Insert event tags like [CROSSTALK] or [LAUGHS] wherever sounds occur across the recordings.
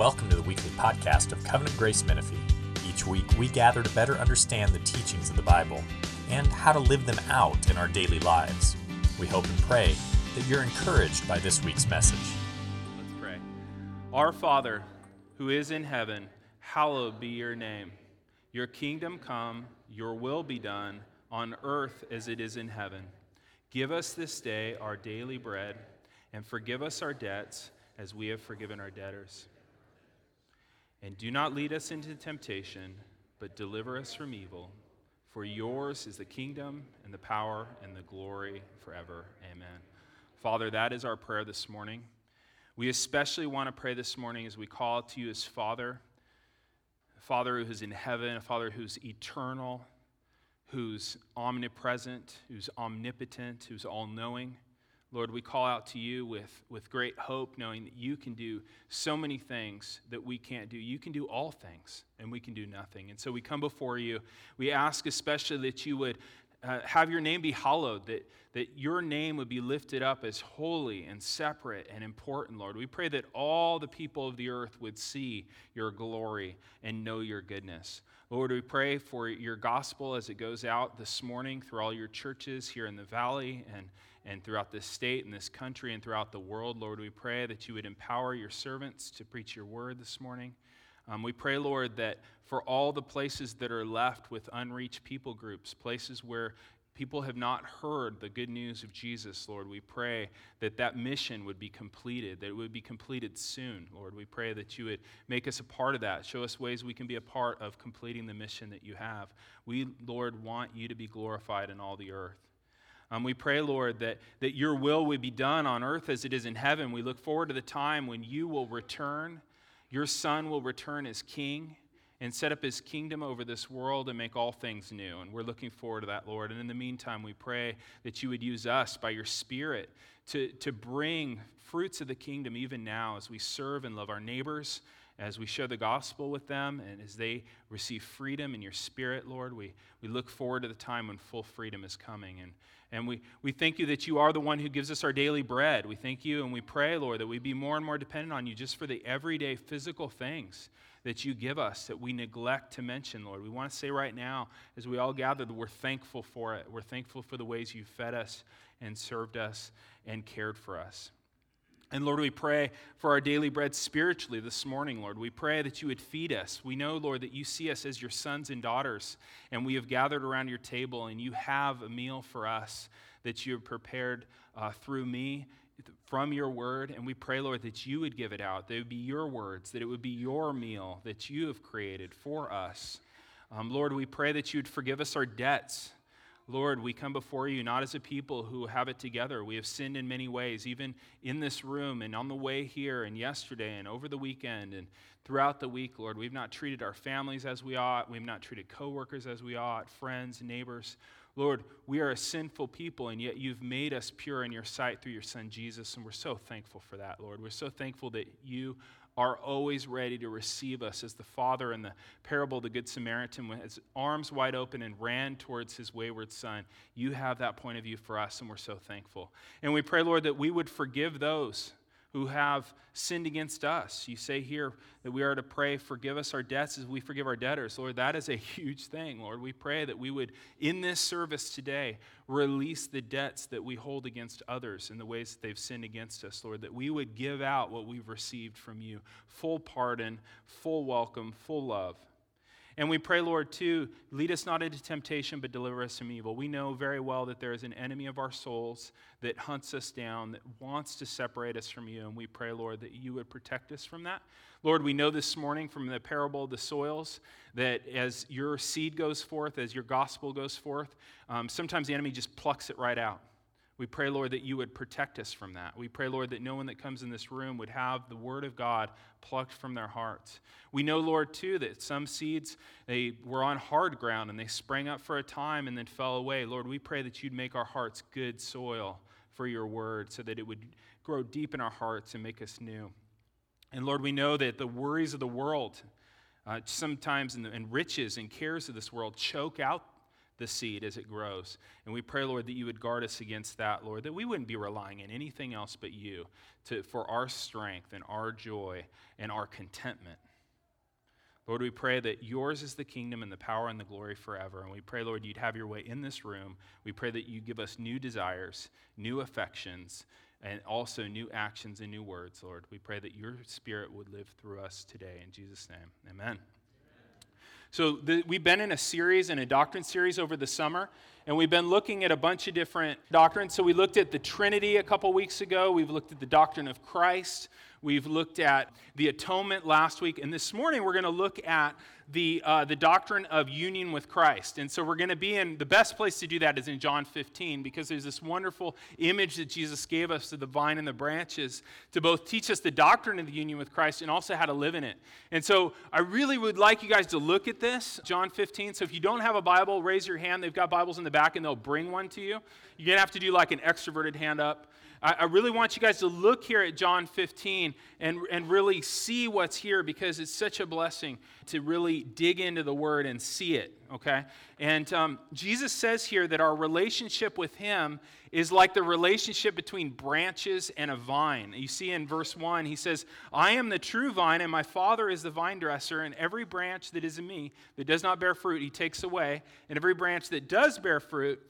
Welcome to the weekly podcast of Covenant Grace Menifee. Each week, we gather to better understand the teachings of the Bible and how to live them out in our daily lives. We hope and pray that you're encouraged by this week's message. Let's pray. Our Father, who is in heaven, hallowed be your name. Your kingdom come, your will be done, on earth as it is in heaven. Give us this day our daily bread, and forgive us our debts as we have forgiven our debtors and do not lead us into temptation, but deliver us from evil. For yours is the kingdom and the power and the glory forever. Amen. Father, that is our prayer this morning. We especially want to pray this morning as we call to you as Father, a Father who is in heaven, a Father who's eternal, who's omnipresent, who's omnipotent, who's all knowing. Lord, we call out to you with, with great hope, knowing that you can do so many things that we can't do. You can do all things, and we can do nothing. And so we come before you. We ask especially that you would uh, have your name be hallowed, that, that your name would be lifted up as holy and separate and important, Lord. We pray that all the people of the earth would see your glory and know your goodness. Lord, we pray for your gospel as it goes out this morning through all your churches here in the valley and and throughout this state and this country and throughout the world. Lord, we pray that you would empower your servants to preach your word this morning. Um, we pray, Lord, that for all the places that are left with unreached people groups, places where people have not heard the good news of Jesus, Lord, we pray that that mission would be completed, that it would be completed soon. Lord, we pray that you would make us a part of that, show us ways we can be a part of completing the mission that you have. We, Lord, want you to be glorified in all the earth. Um, we pray, Lord, that, that your will would be done on earth as it is in heaven. We look forward to the time when you will return. Your Son will return as King and set up his kingdom over this world and make all things new. And we're looking forward to that, Lord. And in the meantime, we pray that you would use us by your Spirit to, to bring fruits of the kingdom even now as we serve and love our neighbors as we share the gospel with them and as they receive freedom in your spirit, Lord, we, we look forward to the time when full freedom is coming. And, and we, we thank you that you are the one who gives us our daily bread. We thank you and we pray, Lord, that we be more and more dependent on you just for the everyday physical things that you give us that we neglect to mention, Lord. We want to say right now, as we all gather, that we're thankful for it. We're thankful for the ways you fed us and served us and cared for us. And Lord, we pray for our daily bread spiritually this morning, Lord. We pray that you would feed us. We know, Lord, that you see us as your sons and daughters, and we have gathered around your table, and you have a meal for us that you have prepared uh, through me from your word. And we pray, Lord, that you would give it out. That it would be your words, that it would be your meal that you have created for us. Um, Lord, we pray that you would forgive us our debts Lord, we come before you not as a people who have it together. We have sinned in many ways, even in this room and on the way here and yesterday and over the weekend and throughout the week, Lord. We've not treated our families as we ought. We've not treated coworkers as we ought, friends, neighbors. Lord, we are a sinful people, and yet you've made us pure in your sight through your Son Jesus, and we're so thankful for that, Lord. We're so thankful that you are always ready to receive us as the father in the parable of the Good Samaritan, with his arms wide open and ran towards his wayward son. You have that point of view for us, and we're so thankful. And we pray, Lord, that we would forgive those who have sinned against us. You say here that we are to pray, forgive us our debts as we forgive our debtors. Lord, that is a [LAUGHS] huge thing, Lord. We pray that we would, in this service today, release the debts that we hold against others in the ways that they've sinned against us, Lord, that we would give out what we've received from you full pardon, full welcome, full love. And we pray, Lord, too, lead us not into temptation, but deliver us from evil. We know very well that there is an enemy of our souls that hunts us down, that wants to separate us from you. And we pray, Lord, that you would protect us from that. Lord, we know this morning from the parable of the soils that as your seed goes forth, as your gospel goes forth, um, sometimes the enemy just plucks it right out. We pray, Lord, that you would protect us from that. We pray, Lord, that no one that comes in this room would have the word of God plucked from their hearts. We know, Lord, too, that some seeds, they were on hard ground and they sprang up for a time and then fell away. Lord, we pray that you'd make our hearts good soil for your word so that it would grow deep in our hearts and make us new. And Lord, we know that the worries of the world, uh, sometimes, and, and riches and cares of this world choke out the seed as it grows. And we pray, Lord, that you would guard us against that, Lord, that we wouldn't be relying on anything else but you to, for our strength and our joy and our contentment. Lord, we pray that yours is the kingdom and the power and the glory forever. And we pray, Lord, you'd have your way in this room. We pray that you give us new desires, new affections, and also new actions and new words, Lord. We pray that your spirit would live through us today. In Jesus' name, amen. So, the, we've been in a series, in a doctrine series over the summer, and we've been looking at a bunch of different doctrines. So, we looked at the Trinity a couple weeks ago, we've looked at the doctrine of Christ, we've looked at the atonement last week, and this morning we're going to look at the, uh, the doctrine of union with Christ. And so we're going to be in the best place to do that is in John 15 because there's this wonderful image that Jesus gave us of the vine and the branches to both teach us the doctrine of the union with Christ and also how to live in it. And so I really would like you guys to look at this, John 15. So if you don't have a Bible, raise your hand. They've got Bibles in the back and they'll bring one to you. You're going to have to do like an extroverted hand up. I, I really want you guys to look here at John 15 and, and really see what's here because it's such a blessing to really dig into the word and see it, okay? And um, Jesus says here that our relationship with Him is like the relationship between branches and a vine. You see in verse 1, he says, I am the true vine, and my Father is the vine dresser, and every branch that is in me that does not bear fruit, He takes away, and every branch that does bear fruit,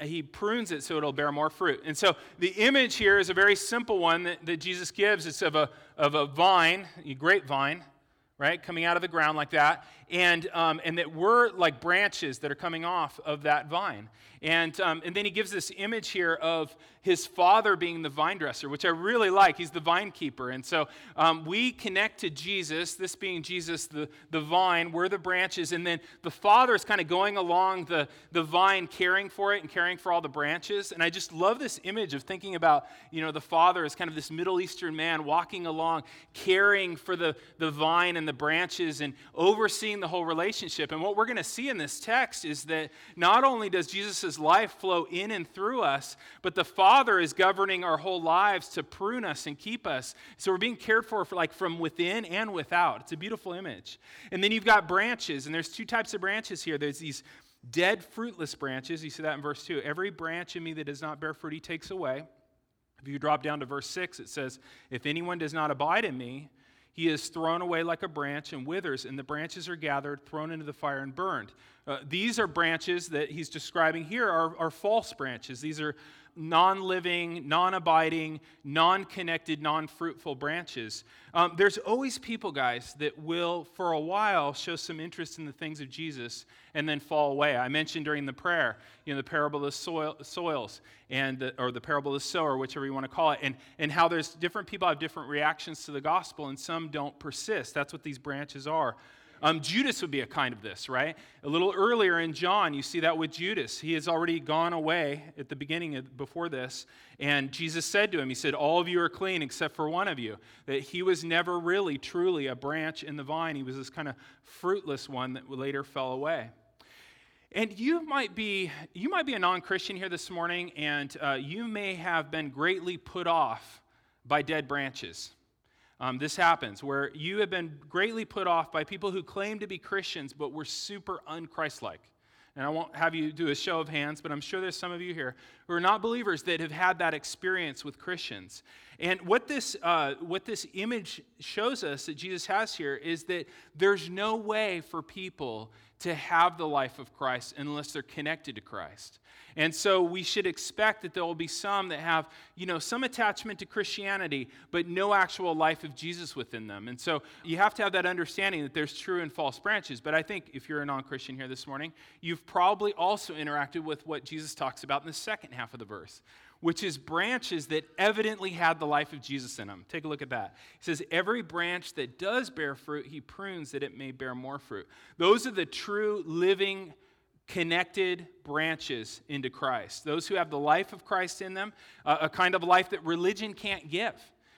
he prunes it so it'll bear more fruit. And so the image here is a very simple one that, that Jesus gives. It's of a, of a vine, a grapevine, right, coming out of the ground like that, and, um, and that we're like branches that are coming off of that vine. And, um, and then he gives this image here of his father being the vine dresser, which I really like. He's the vine keeper. And so um, we connect to Jesus, this being Jesus, the, the vine, we're the branches. And then the father is kind of going along the, the vine, caring for it and caring for all the branches. And I just love this image of thinking about, you know, the father as kind of this Middle Eastern man walking along, caring for the, the vine and the branches and overseeing the whole relationship. And what we're going to see in this text is that not only does Jesus' life flow in and through us, but the Father is governing our whole lives to prune us and keep us. So we're being cared for, for like from within and without. It's a beautiful image. And then you've got branches, and there's two types of branches here. There's these dead, fruitless branches. You see that in verse 2. Every branch in me that does not bear fruit, he takes away. If you drop down to verse 6, it says, If anyone does not abide in me, he is thrown away like a branch and withers, and the branches are gathered, thrown into the fire, and burned. Uh, these are branches that he's describing here are, are false branches. These are non living, non abiding, non connected, non fruitful branches. Um, there's always people, guys, that will, for a while, show some interest in the things of Jesus and then fall away. I mentioned during the prayer, you know, the parable of soil, soils, and the, or the parable of the sower, whichever you want to call it, and, and how there's different people have different reactions to the gospel, and some don't persist. That's what these branches are. Um, Judas would be a kind of this, right? A little earlier in John, you see that with Judas. He has already gone away at the beginning of, before this, and Jesus said to him, He said, All of you are clean except for one of you. That he was never really, truly a branch in the vine. He was this kind of fruitless one that later fell away. And you might be you might be a non-Christian here this morning, and uh, you may have been greatly put off by dead branches. Um, this happens where you have been greatly put off by people who claim to be Christians but were super unchristlike. And I won't have you do a show of hands, but I'm sure there's some of you here who are not believers that have had that experience with Christians. And what this, uh, what this image shows us that Jesus has here is that there's no way for people to have the life of Christ unless they're connected to Christ. And so we should expect that there will be some that have, you know, some attachment to Christianity, but no actual life of Jesus within them. And so you have to have that understanding that there's true and false branches. But I think if you're a non Christian here this morning, you've probably also interacted with what Jesus talks about in the second half of the verse which is branches that evidently had the life of Jesus in them. Take a look at that. He says, Every branch that does bear fruit, he prunes that it may bear more fruit. Those are the true living connected branches into Christ. Those who have the life of Christ in them, uh, a kind of life that religion can't give.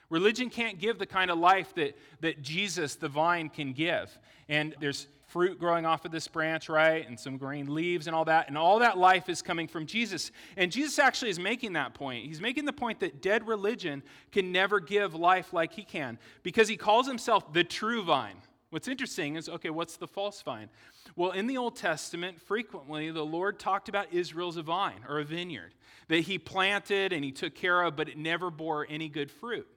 Religion can't give the kind of life that, that Jesus, the vine, can give. And there's fruit growing off of this branch, right? And some green leaves and all that. And all that life is coming from Jesus. And Jesus actually is making that point. He's making the point that dead religion can never give life like he can because he calls himself the true vine. What's interesting is okay, what's the false vine? Well, in the Old Testament, frequently the Lord talked about Israel's a vine or a vineyard that he planted and he took care of, but it never bore any good fruit.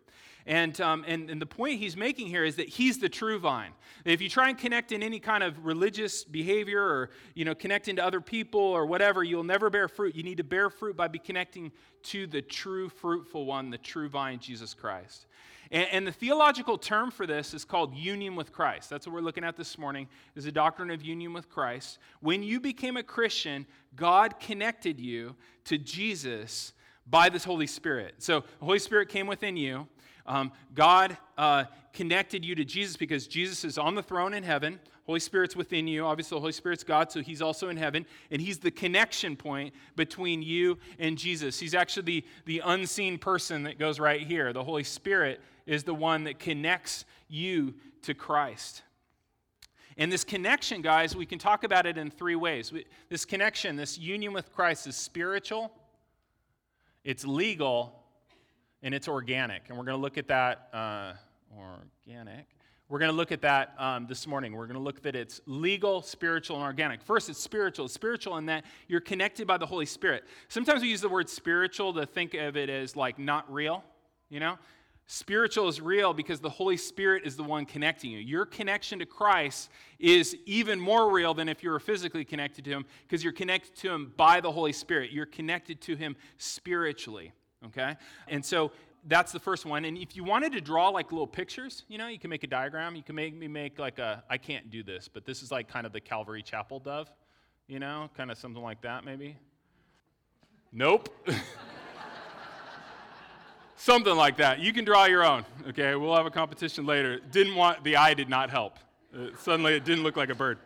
And, um, and, and the point he's making here is that he's the true vine. If you try and connect in any kind of religious behavior or you know, connecting to other people or whatever, you'll never bear fruit. You need to bear fruit by be connecting to the true fruitful one, the true vine, Jesus Christ. And, and, the theological term for this is called union with Christ. That's what we're looking at this morning, is the doctrine of union with Christ. When you became a Christian, God connected you to Jesus by this Holy Spirit. So the Holy Spirit came within you. Um, God uh, connected you to Jesus because Jesus is on the throne in heaven. Holy Spirit's within you. Obviously, the Holy Spirit's God, so He's also in heaven. And He's the connection point between you and Jesus. He's actually the, the unseen person that goes right here. The Holy Spirit is the one that connects you to Christ. And this connection, guys, we can talk about it in three ways. This connection, this union with Christ, is spiritual, it's legal, and it's organic. And we're going to look at that uh, organic. We're going to look at that um, this morning. We're going to look that it's legal, spiritual, and organic. First, it's spiritual. It's spiritual in that you're connected by the Holy Spirit. Sometimes we use the word spiritual to think of it as like not real, you know? Spiritual is real because the Holy Spirit is the one connecting you. Your connection to Christ is even more real than if you were physically connected to Him because you're connected to Him by the Holy Spirit. You're connected to Him spiritually okay? And so that's the first one. And if you wanted to draw like little pictures, you know, you can make a diagram. You can make me make like a, I can't do this, but this is like kind of the Calvary Chapel dove, you know, kind of something like that maybe. Nope. [LAUGHS] something like that. You can draw your own, okay? We'll have a competition later. Didn't want, the eye did not help. Uh, suddenly it didn't look like a bird.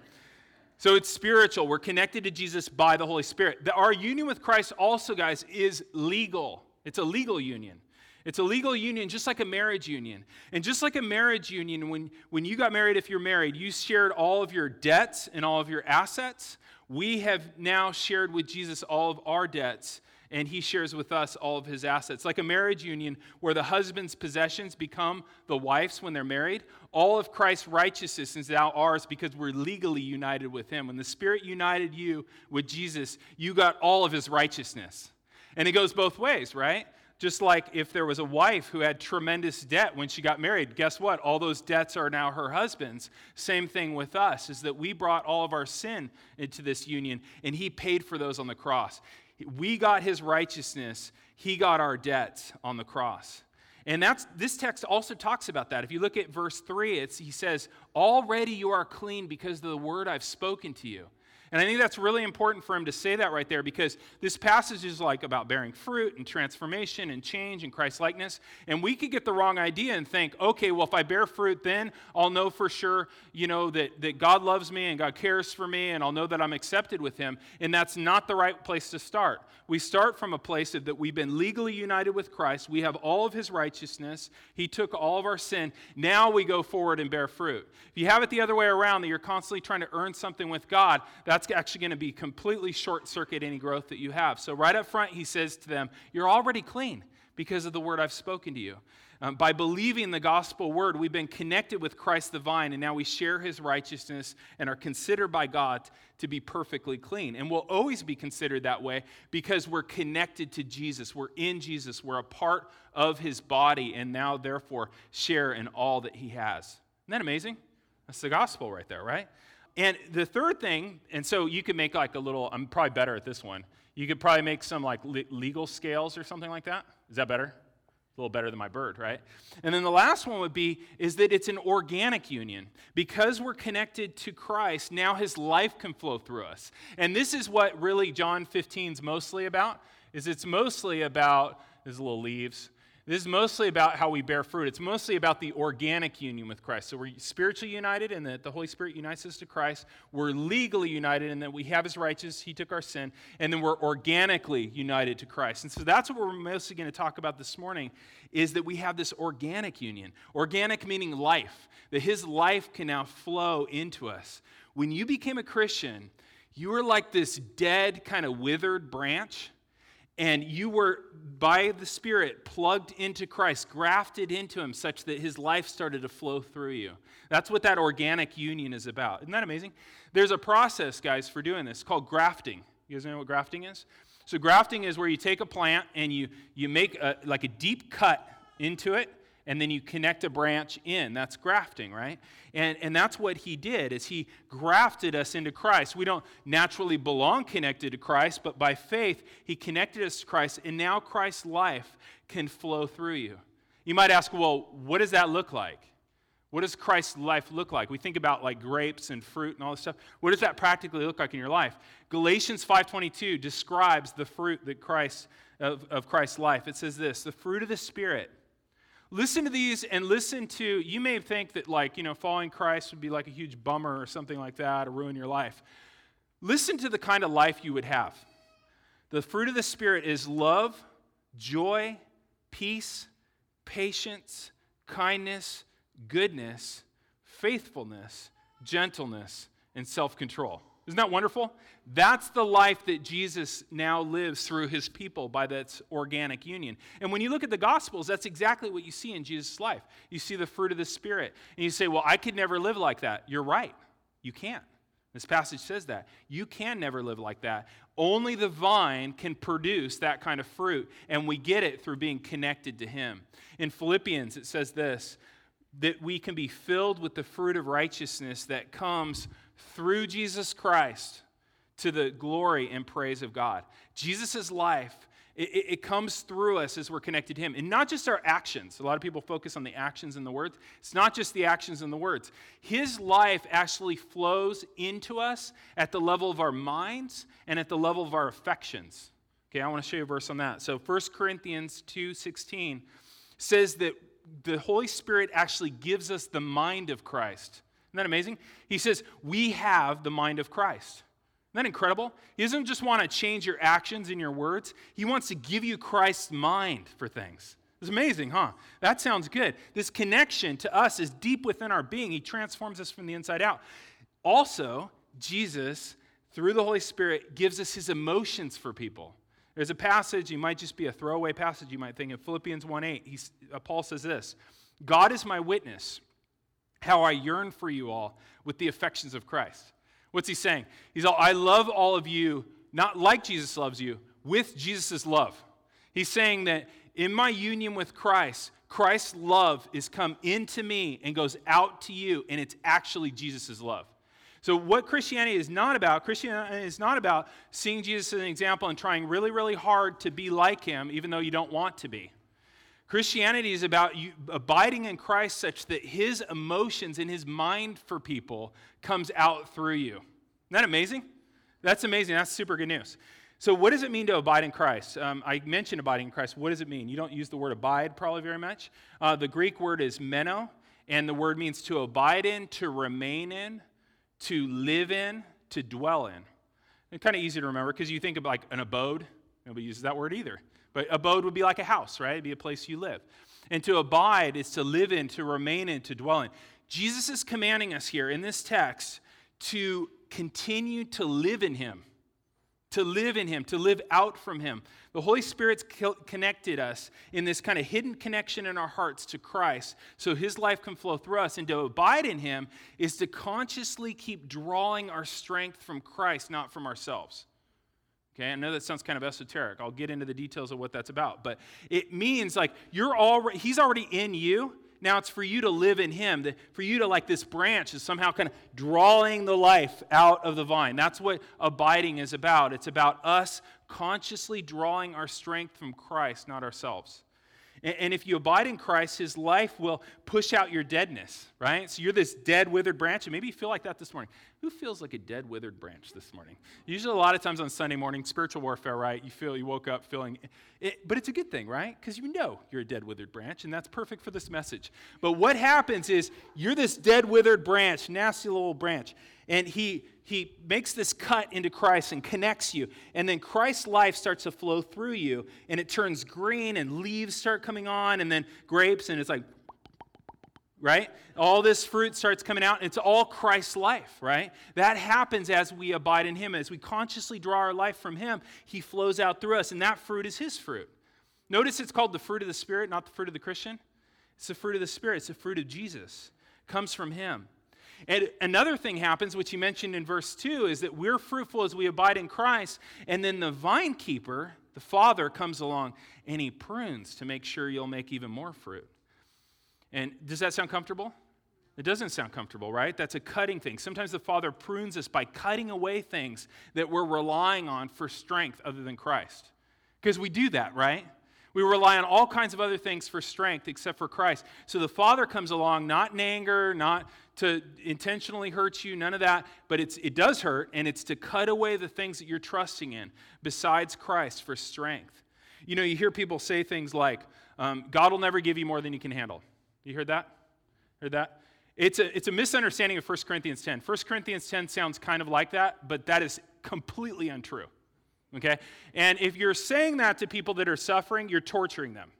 So it's spiritual. We're connected to Jesus by the Holy Spirit. The, our union with Christ also, guys, is legal. It's a legal union. It's a legal union, just like a marriage union. And just like a marriage union, when, when you got married, if you're married, you shared all of your debts and all of your assets. We have now shared with Jesus all of our debts, and he shares with us all of his assets. Like a marriage union where the husband's possessions become the wife's when they're married, all of Christ's righteousness is now ours because we're legally united with him. When the Spirit united you with Jesus, you got all of his righteousness. And it goes both ways, right? Just like if there was a wife who had tremendous debt when she got married, guess what? All those debts are now her husband's. Same thing with us, is that we brought all of our sin into this union, and he paid for those on the cross. We got his righteousness, he got our debts on the cross. And that's this text also talks about that. If you look at verse 3, it's, he says, Already you are clean because of the word I've spoken to you. And I think that's really important for him to say that right there because this passage is like about bearing fruit and transformation and change and Christ likeness. And we could get the wrong idea and think, okay, well, if I bear fruit, then I'll know for sure, you know, that, that God loves me and God cares for me and I'll know that I'm accepted with him. And that's not the right place to start. We start from a place of that we've been legally united with Christ. We have all of his righteousness. He took all of our sin. Now we go forward and bear fruit. If you have it the other way around, that you're constantly trying to earn something with God, that's that's actually going to be completely short circuit any growth that you have. So, right up front, he says to them, You're already clean because of the word I've spoken to you. Um, by believing the gospel word, we've been connected with Christ the vine, and now we share his righteousness and are considered by God to be perfectly clean. And we'll always be considered that way because we're connected to Jesus. We're in Jesus. We're a part of his body, and now, therefore, share in all that he has. Isn't that amazing? That's the gospel right there, right? And the third thing, and so you could make like a little, I'm probably better at this one. You could probably make some like legal scales or something like that. Is that better? A little better than my bird, right? And then the last one would be is that it's an organic union. Because we're connected to Christ, now his life can flow through us. And this is what really John 15 is mostly about, is it's mostly about, there's little leaves, this is mostly about how we bear fruit. It's mostly about the organic union with Christ. So we're spiritually united in that the Holy Spirit unites us to Christ. We're legally united in that we have his righteousness, he took our sin, and then we're organically united to Christ. And so that's what we're mostly going to talk about this morning is that we have this organic union. Organic meaning life, that his life can now flow into us. When you became a Christian, you were like this dead, kind of withered branch and you were by the Spirit plugged into Christ, grafted into Him, such that His life started to flow through you. That's what that organic union is about. Isn't that amazing? There's a process, guys, for doing this called grafting. You guys know what grafting is? So, grafting is where you take a plant and you, you make a, like a deep cut into it and then you connect a branch in. That's grafting right? And, and that's what he did is he grafted us into christ. We don't naturally belong connected to christ but by faith he connected us to christ and now christ's life can flow through you. You might ask well what does that look like? What does christ's life look like? We think about like grapes and fruit and all this stuff. What does that practically look like in your life? Galatians 5.22 describes the fruit that christ of, of christ's life. It says this the fruit of the spirit Listen to these and listen to, you may think that, like, you know, following Christ would be like a huge bummer or something like that or ruin your life. Listen to the kind of life you would have. The fruit of the Spirit is love, joy, peace, patience, kindness, goodness, faithfulness, gentleness, and self control. Isn't that wonderful? That's the life that Jesus now lives through his people by that organic union. And when you look at the Gospels, that's exactly what you see in Jesus' life. You see the fruit of the Spirit. And you say, Well, I could never live like that. You're right. You can't. This passage says that. You can never live like that. Only the vine can produce that kind of fruit, and we get it through being connected to Him. In Philippians, it says this that we can be filled with the fruit of righteousness that comes through Jesus Christ to the glory and praise of God. Jesus' life, it, it, comes through us as we're connected to Him. And not just our actions. A lot of people focus on the actions and the words. It's not just the actions and the words. His life actually flows into us at the level of our minds and at the level of our affections. Okay, I want to show you a verse on that. So 1 Corinthians 2:16 says that the Holy Spirit actually gives us the mind of Christ. Isn't that amazing? He says, We have the mind of Christ. Isn't that incredible? He doesn't just want to change your actions and your words, He wants to give you Christ's mind for things. It's amazing, huh? That sounds good. This connection to us is deep within our being. He transforms us from the inside out. Also, Jesus, through the Holy Spirit, gives us his emotions for people. There's a passage, you might just be a throwaway passage, you might think in Philippians 1 8. Uh, Paul says this God is my witness how I yearn for you all with the affections of Christ. What's he saying? He's all, I love all of you, not like Jesus loves you, with Jesus' love. He's saying that in my union with Christ, Christ's love is come into me and goes out to you, and it's actually Jesus' love. So, what Christianity is not about, Christianity is not about seeing Jesus as an example and trying really, really hard to be like him, even though you don't want to be. Christianity is about you abiding in Christ such that his emotions and his mind for people comes out through you. Isn't that amazing? That's amazing. That's super good news. So, what does it mean to abide in Christ? Um, I mentioned abiding in Christ. What does it mean? You don't use the word abide probably very much. Uh, the Greek word is meno, and the word means to abide in, to remain in, to live in, to dwell in. It's kind of easy to remember because you think of like an abode. Nobody uses that word either. But abode would be like a house, right? It'd be a place you live. And to abide is to live in, to remain in, to dwell in. Jesus is commanding us here in this text to continue to live in Him, to live in Him, to live out from Him. The Holy Spirit's connected us in this kind of hidden connection in our hearts to Christ so His life can flow through us. And to abide in Him is to consciously keep drawing our strength from Christ, not from ourselves. Okay, I know that sounds kind of esoteric. I'll get into the details of what that's about, but it means like you're already he's already in you. Now it's for you to live in him, for you to like this branch is somehow kind of drawing the life out of the vine. That's what abiding is about. It's about us consciously drawing our strength from Christ, not ourselves. And if you abide in Christ, his life will push out your deadness, right? So you're this dead, withered branch, and maybe you feel like that this morning. Who feels like a dead, withered branch this morning? Usually, a lot of times on Sunday morning, spiritual warfare, right? You feel you woke up feeling it, but it's a good thing, right? Because you know you're a dead, withered branch, and that's perfect for this message. But what happens is you're this dead, withered branch, nasty little branch, and he he makes this cut into Christ and connects you. And then Christ's life starts to flow through you, and it turns green, and leaves start coming on, and then grapes, and it's like, right? All this fruit starts coming out. It's all Christ's life, right? That happens as we abide in Him. As we consciously draw our life from Him, He flows out through us, and that fruit is His fruit. Notice it's called the fruit of the Spirit, not the fruit of the Christian. It's the fruit of the Spirit, it's the fruit of Jesus. It comes from Him. And another thing happens, which he mentioned in verse 2, is that we're fruitful as we abide in Christ, and then the vine keeper, the Father, comes along and he prunes to make sure you'll make even more fruit. And does that sound comfortable? It doesn't sound comfortable, right? That's a cutting thing. Sometimes the Father prunes us by cutting away things that we're relying on for strength other than Christ. Because we do that, right? We rely on all kinds of other things for strength except for Christ. So the Father comes along, not in anger, not to intentionally hurt you, none of that, but it's, it does hurt, and it's to cut away the things that you're trusting in besides Christ for strength. You know, you hear people say things like, um, God will never give you more than you can handle. You heard that? Heard that? It's a, it's a misunderstanding of 1 Corinthians 10. 1 Corinthians 10 sounds kind of like that, but that is completely untrue. Okay? And if you're saying that to people that are suffering, you're torturing them.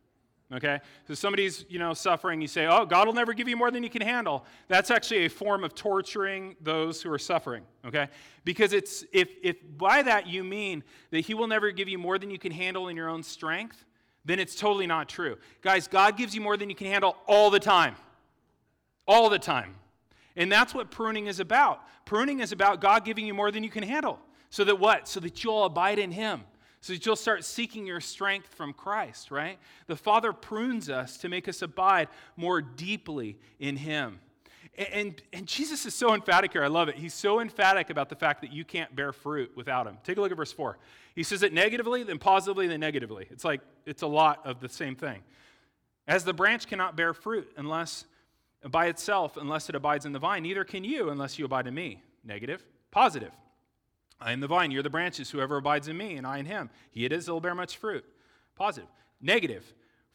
Okay? So somebody's, you know, suffering, you say, "Oh, God will never give you more than you can handle." That's actually a form of torturing those who are suffering, okay? Because it's if if by that you mean that he will never give you more than you can handle in your own strength, then it's totally not true. Guys, God gives you more than you can handle all the time. All the time. And that's what pruning is about. Pruning is about God giving you more than you can handle. So that what? So that you'll abide in Him. So that you'll start seeking your strength from Christ, right? The Father prunes us to make us abide more deeply in Him. And, and, Jesus is so emphatic here. I love it. He's so emphatic about the fact that you can't bear fruit without Him. Take a look at verse 4. He says it negatively, then positively, then negatively. It's like it's a lot of the same thing. As the branch cannot bear fruit unless by itself, unless it abides in the vine, neither can you unless you abide in me. Negative, positive. I am the vine, you're the branches. Whoever abides in me and I in him, he it is that will bear much fruit. Positive. Negative.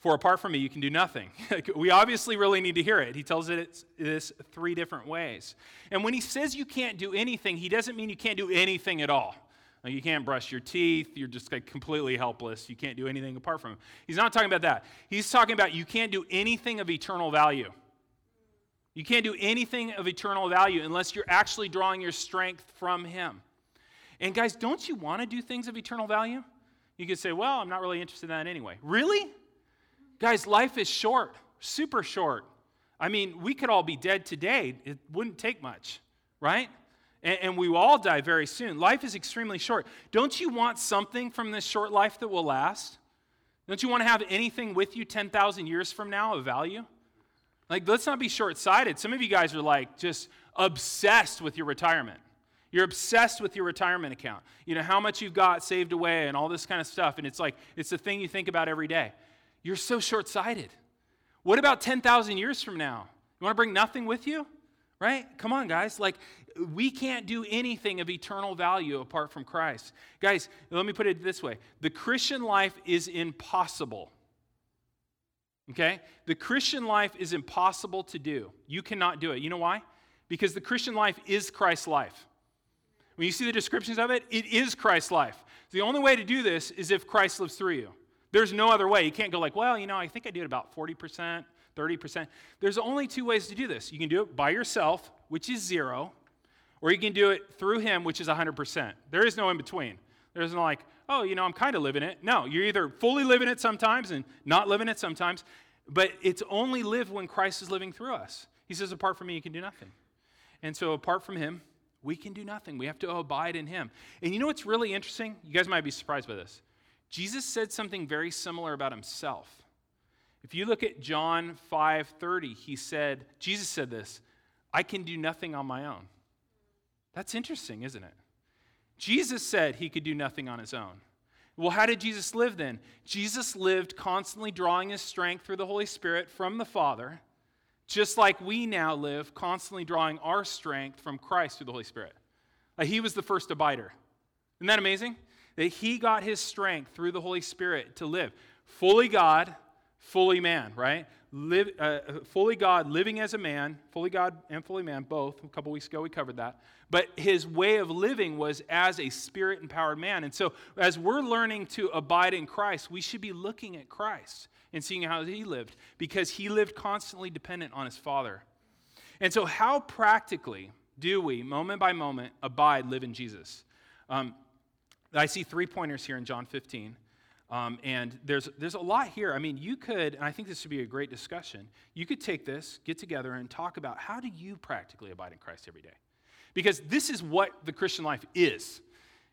For apart from me, you can do nothing. [LAUGHS] we obviously really need to hear it. He tells it this three different ways. And when he says you can't do anything, he doesn't mean you can't do anything at all. Like you can't brush your teeth. You're just like completely helpless. You can't do anything apart from him. He's not talking about that. He's talking about you can't do anything of eternal value. You can't do anything of eternal value unless you're actually drawing your strength from him. And guys, don't you want to do things of eternal value? You could say, well, I'm not really interested in that anyway. Really? Guys, life is short, super short. I mean, we could all be dead today. It wouldn't take much, right? and, and we all die very soon. Life is extremely short. Don't you want something from this short life that will last? Don't you want to have anything with you 10,000 years from now of value? Like, let's not be short sighted. Some of you guys are like just obsessed with your retirement. You're obsessed with your retirement account. You know, how much you've got saved away and all this kind of stuff. And it's like, it's the thing you think about every day. You're so short sighted. What about 10,000 years from now? You want to bring nothing with you? Right? Come on, guys. Like, we can't do anything of eternal value apart from Christ. Guys, let me put it this way the Christian life is impossible. Okay? The Christian life is impossible to do. You cannot do it. You know why? Because the Christian life is Christ's life. When you see the descriptions of it, it is Christ's life. The only way to do this is if Christ lives through you. There's no other way. You can't go like, well, you know, I think I did about 40%, 30%. There's only two ways to do this. You can do it by yourself, which is zero, or you can do it through Him, which is 100%. There is no in between. There's no like, oh, you know, I'm kind of living it. No, you're either fully living it sometimes and not living it sometimes, but it's only lived when Christ is living through us. He says, apart from me, you can do nothing. And so, apart from Him, we can do nothing. We have to abide in Him. And you know what's really interesting? You guys might be surprised by this. Jesus said something very similar about Himself. If you look at John 5:30, he said, Jesus said this, I can do nothing on my own. That's interesting, isn't it? Jesus said he could do nothing on his own. Well, how did Jesus live then? Jesus lived constantly drawing his strength through the Holy Spirit from the Father, just like we now live constantly drawing our strength from Christ through the Holy Spirit. Like he was the first abider. Isn't that amazing? That he got his strength through the Holy Spirit to live. Fully God, fully man, right? Live, uh, fully God, living as a man, fully God and fully man, both. A couple weeks ago we covered that. But his way of living was as a spirit empowered man. And so, as we're learning to abide in Christ, we should be looking at Christ and seeing how he lived because he lived constantly dependent on his Father. And so, how practically do we, moment by moment, abide, live in Jesus? Um, I see three pointers here in John 15. Um, and there's, there's a lot here. I mean, you could, and I think this would be a great discussion, you could take this, get together, and talk about how do you practically abide in Christ every day? Because this is what the Christian life is.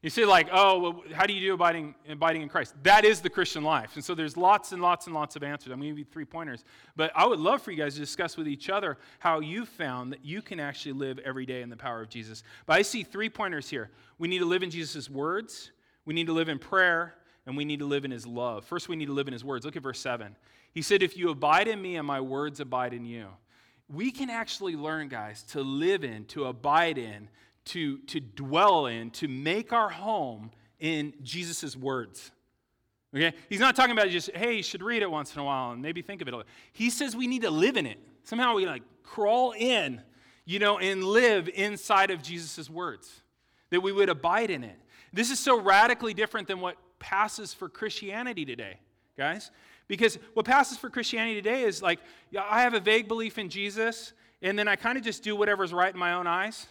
You say, like, oh, well, how do you do abiding, abiding in Christ? That is the Christian life. And so there's lots and lots and lots of answers. I'm going to give you three pointers. But I would love for you guys to discuss with each other how you found that you can actually live every day in the power of Jesus. But I see three pointers here. We need to live in Jesus' words, we need to live in prayer, and we need to live in his love. First, we need to live in his words. Look at verse 7. He said, If you abide in me and my words abide in you, we can actually learn, guys, to live in, to abide in, to, to dwell in, to make our home in Jesus' words. Okay? He's not talking about just, hey, you should read it once in a while and maybe think of it. He says we need to live in it. Somehow we like crawl in, you know, and live inside of Jesus' words, that we would abide in it. This is so radically different than what passes for Christianity today, guys. Because what passes for Christianity today is like, I have a vague belief in Jesus, and then I kind of just do whatever's right in my own eyes.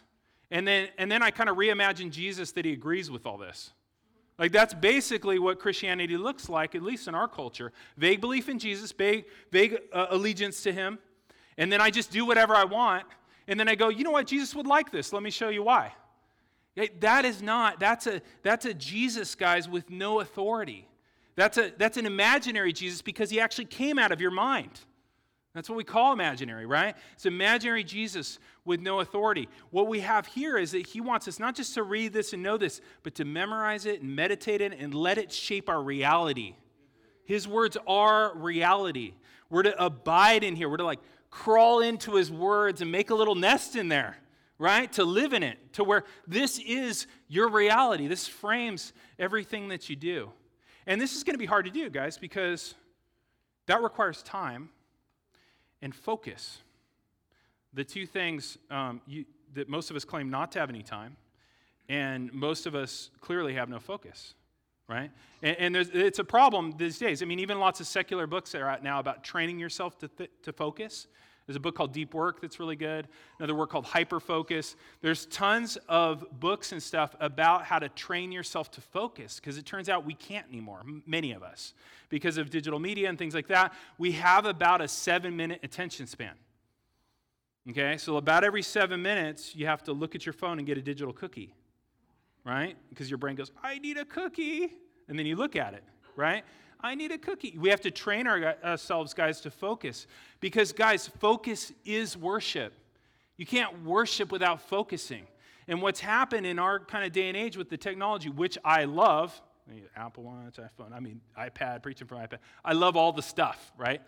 And then, and then I kind of reimagine Jesus that he agrees with all this. Like, that's basically what Christianity looks like, at least in our culture. Vague belief in Jesus, vague, vague uh, allegiance to him. And then I just do whatever I want. And then I go, you know what? Jesus would like this. Let me show you why. That is not, that's a, that's a Jesus, guys, with no authority. That's, a, that's an imaginary Jesus because he actually came out of your mind. That's what we call imaginary, right? It's imaginary Jesus with no authority. What we have here is that he wants us not just to read this and know this, but to memorize it and meditate it and let it shape our reality. His words are reality. We're to abide in here. We're to like crawl into his words and make a little nest in there, right? To live in it, to where this is your reality. This frames everything that you do. And this is going to be hard to do, guys, because that requires time and focus. The two things um, you, that most of us claim not to have any time, and most of us clearly have no focus, right? And, and it's a problem these days. I mean, even lots of secular books that are out now about training yourself to, th- to focus. There's a book called Deep Work that's really good, another work called Hyper Focus. There's tons of books and stuff about how to train yourself to focus because it turns out we can't anymore, many of us. Because of digital media and things like that, we have about a seven minute attention span. Okay, so about every seven minutes, you have to look at your phone and get a digital cookie, right? Because your brain goes, I need a cookie. And then you look at it, right? I need a cookie. We have to train our, uh, ourselves, guys, to focus. Because, guys, focus is worship. You can't worship without focusing. And what's happened in our kind of day and age with the technology, which I love, Apple Watch, iPhone, I mean, iPad, preaching from iPad, I love all the stuff, right?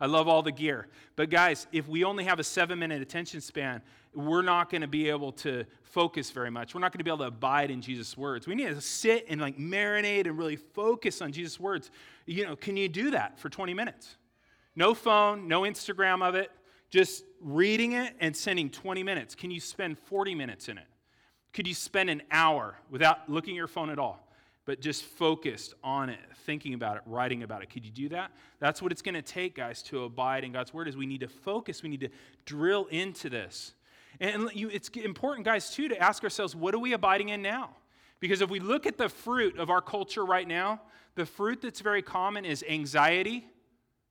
I love all the gear. But guys, if we only have a seven minute attention span, we're not going to be able to focus very much. We're not going to be able to abide in Jesus' words. We need to sit and like marinate and really focus on Jesus' words. You know, can you do that for 20 minutes? No phone, no Instagram of it, just reading it and sending 20 minutes. Can you spend 40 minutes in it? Could you spend an hour without looking at your phone at all? But just focused on it, thinking about it, writing about it. Could you do that? That's what it's going to take, guys, to abide in God's word is we need to focus, we need to drill into this. And you, it's important, guys, too, to ask ourselves, what are we abiding in now? Because if we look at the fruit of our culture right now, the fruit that's very common is anxiety,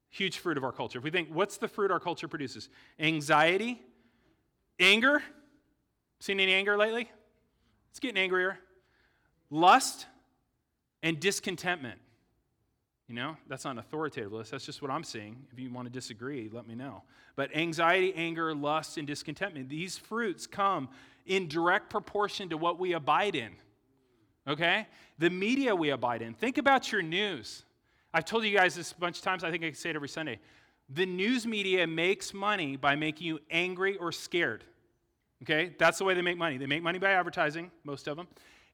huge fruit of our culture. If we think, what's the fruit our culture produces? Anxiety, anger. Seen any anger lately? It's getting angrier. Lust, and discontentment. You know, that's not an authoritative list. That's just what I'm seeing. If you want to disagree, let me know. But anxiety, anger, lust, and discontentment, these fruits come in direct proportion to what we abide in. Okay? The media we abide in. Think about your news. I've told you guys this a bunch of times. I think I can say it every Sunday. The news media makes money by making you angry or scared. Okay? That's the way they make money. They make money by advertising, most of them.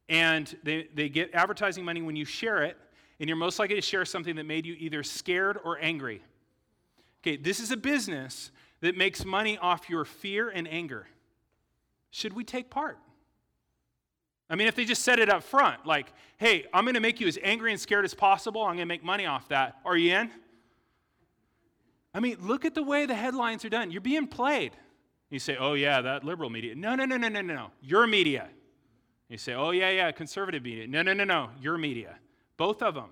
And they, they get advertising money when you share it, and you're most likely to share something that made you either scared or angry. Okay, this is a business that makes money off your fear and anger. Should we take part? I mean, if they just said it up front, like, hey, I'm going to make you as angry and scared as possible, I'm going to make money off that, are you in? I mean, look at the way the headlines are done. You're being played. You say, oh, yeah, that liberal media. No, no, no, no, no, no. Your media. You say, oh, yeah, yeah, conservative media. No, no, no, no. Your media. Both of them.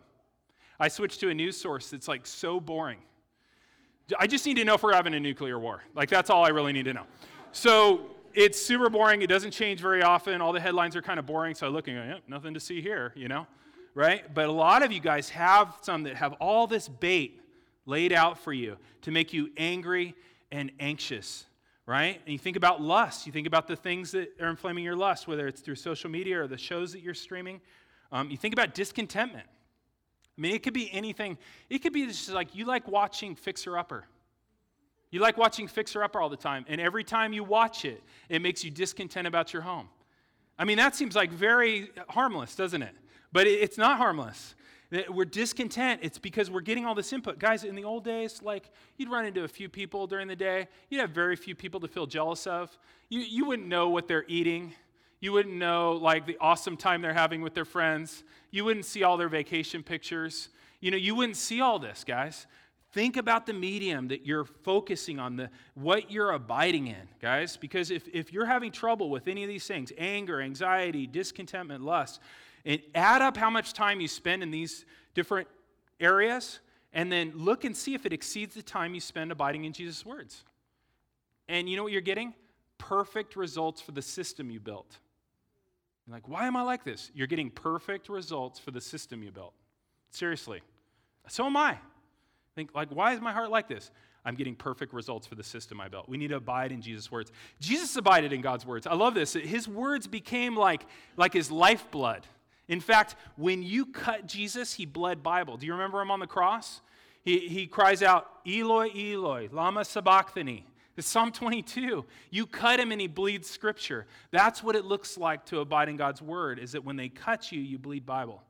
I switched to a news source that's like so boring. I just need to know if we're having a nuclear war. Like, that's all I really need to know. So it's super boring. It doesn't change very often. All the headlines are kind of boring. So I look and go, yep, nothing to see here, you know? Right? But a lot of you guys have some that have all this bait laid out for you to make you angry and anxious right? And you think about lust. You think about the things that are inflaming your lust, whether it's through social media or the shows that you're streaming. Um, you think about discontentment. I mean, it could be anything. It could be just like you like watching Fixer Upper. You like watching Fixer Upper all the time, and every time you watch it, it makes you discontent about your home. I mean, that seems like very harmless, doesn't it? But it's not harmless. We're discontent. It's because we're getting all this input. Guys, in the old days, like you'd run into a few people during the day. You'd have very few people to feel jealous of. You, you wouldn't know what they're eating. You wouldn't know like the awesome time they're having with their friends. You wouldn't see all their vacation pictures. You know, you wouldn't see all this, guys. Think about the medium that you're focusing on, the, what you're abiding in, guys. Because if, if you're having trouble with any of these things anger, anxiety, discontentment, lust and add up how much time you spend in these different areas, and then look and see if it exceeds the time you spend abiding in Jesus' words. And you know what you're getting? Perfect results for the system you built. You're like, why am I like this? You're getting perfect results for the system you built. Seriously. So am I. Think, like, why is my heart like this? I'm getting perfect results for the system I built. We need to abide in Jesus' words. Jesus abided in God's words. I love this. His words became like, like his lifeblood. In fact, when you cut Jesus, he bled Bible. Do you remember him on the cross? He, he cries out, Eloi, Eloi, Lama Sabachthani. It's Psalm 22. You cut him and he bleeds scripture. That's what it looks like to abide in God's word, is that when they cut you, you bleed Bible.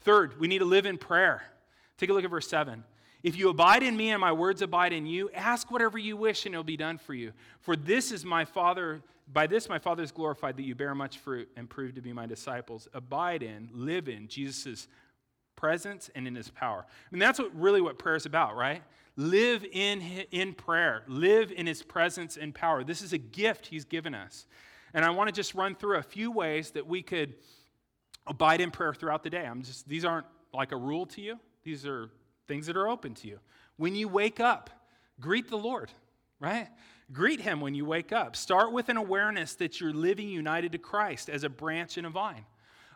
Third, we need to live in prayer. Take a look at verse 7. If you abide in me and my words abide in you, ask whatever you wish and it'll be done for you. For this is my Father by this my Father is glorified that you bear much fruit and prove to be my disciples. Abide in, live in Jesus' presence and in his power. I mean, that's what really what prayer is about, right? Live in, in prayer, live in his presence and power. This is a gift he's given us. And I want to just run through a few ways that we could abide in prayer throughout the day. I'm just these aren't like a rule to you. These are things that are open to you. When you wake up, greet the Lord, right? Greet him when you wake up. Start with an awareness that you're living united to Christ as a branch in a vine.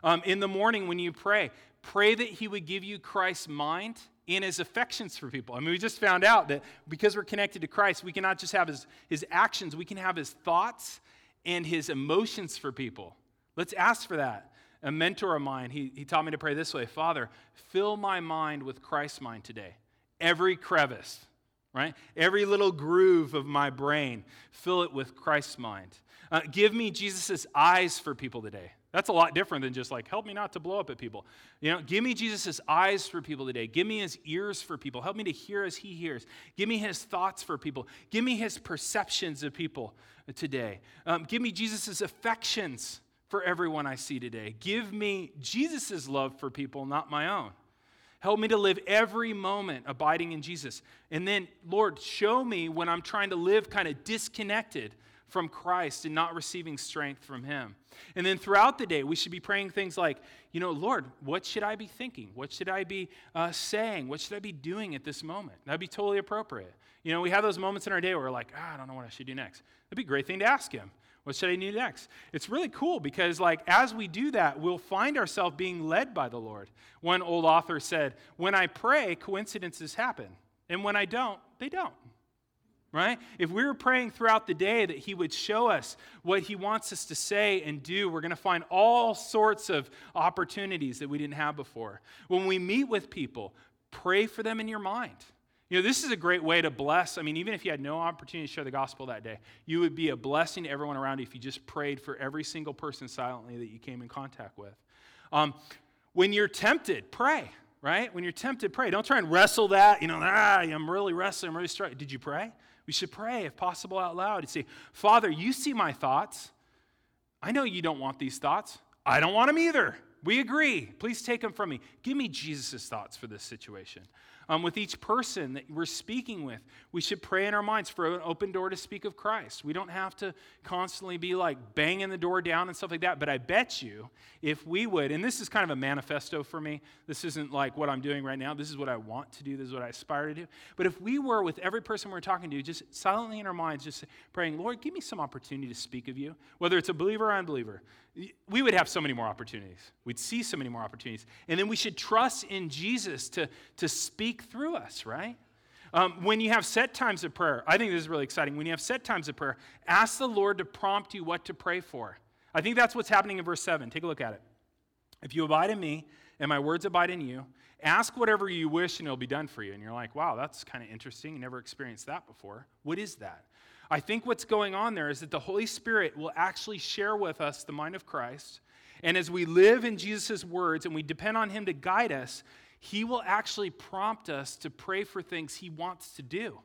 Um, in the morning when you pray, pray that he would give you Christ's mind and his affections for people. I mean, we just found out that because we're connected to Christ, we cannot just have his, his actions, we can have his thoughts and his emotions for people. Let's ask for that. A mentor of mine, he, he taught me to pray this way Father, fill my mind with Christ's mind today. Every crevice, right? Every little groove of my brain, fill it with Christ's mind. Uh, give me Jesus' eyes for people today. That's a lot different than just like, help me not to blow up at people. You know, give me Jesus' eyes for people today. Give me his ears for people. Help me to hear as he hears. Give me his thoughts for people. Give me his perceptions of people today. Um, give me Jesus' affections for everyone I see today. Give me Jesus' love for people, not my own. Help me to live every moment abiding in Jesus. And then, Lord, show me when I'm trying to live kind of disconnected from Christ and not receiving strength from Him. And then throughout the day, we should be praying things like, you know, Lord, what should I be thinking? What should I be uh, saying? What should I be doing at this moment? That'd be totally appropriate. You know, we have those moments in our day where we're like, ah, I don't know what I should do next. That'd be a great thing to ask Him. What should I do next? It's really cool because, like, as we do that, we'll find ourselves being led by the Lord. One old author said, When I pray, coincidences happen. And when I don't, they don't. Right? If we were praying throughout the day that He would show us what He wants us to say and do, we're going to find all sorts of opportunities that we didn't have before. When we meet with people, pray for them in your mind. You know, this is a great way to bless. I mean, even if you had no opportunity to share the gospel that day, you would be a blessing to everyone around you if you just prayed for every single person silently that you came in contact with. Um, when you're tempted, pray, right? When you're tempted, pray. Don't try and wrestle that, you know, ah, I'm really wrestling, I'm really struggling. Did you pray? We should pray, if possible, out loud. You say, Father, you see my thoughts. I know you don't want these thoughts. I don't want them either. We agree. Please take them from me. Give me Jesus' thoughts for this situation. Um, with each person that we're speaking with, we should pray in our minds for an open door to speak of Christ. We don't have to constantly be like banging the door down and stuff like that. But I bet you if we would, and this is kind of a manifesto for me, this isn't like what I'm doing right now. This is what I want to do, this is what I aspire to do. But if we were with every person we're talking to, just silently in our minds, just praying, Lord, give me some opportunity to speak of you, whether it's a believer or unbeliever, we would have so many more opportunities. We'd see so many more opportunities. And then we should trust in Jesus to, to speak through us, right? Um, when you have set times of prayer, I think this is really exciting. When you have set times of prayer, ask the Lord to prompt you what to pray for. I think that's what's happening in verse 7. Take a look at it. If you abide in me and my words abide in you, ask whatever you wish and it'll be done for you. And you're like, wow, that's kind of interesting. Never experienced that before. What is that? I think what's going on there is that the Holy Spirit will actually share with us the mind of Christ. And as we live in Jesus' words and we depend on Him to guide us, He will actually prompt us to pray for things He wants to do.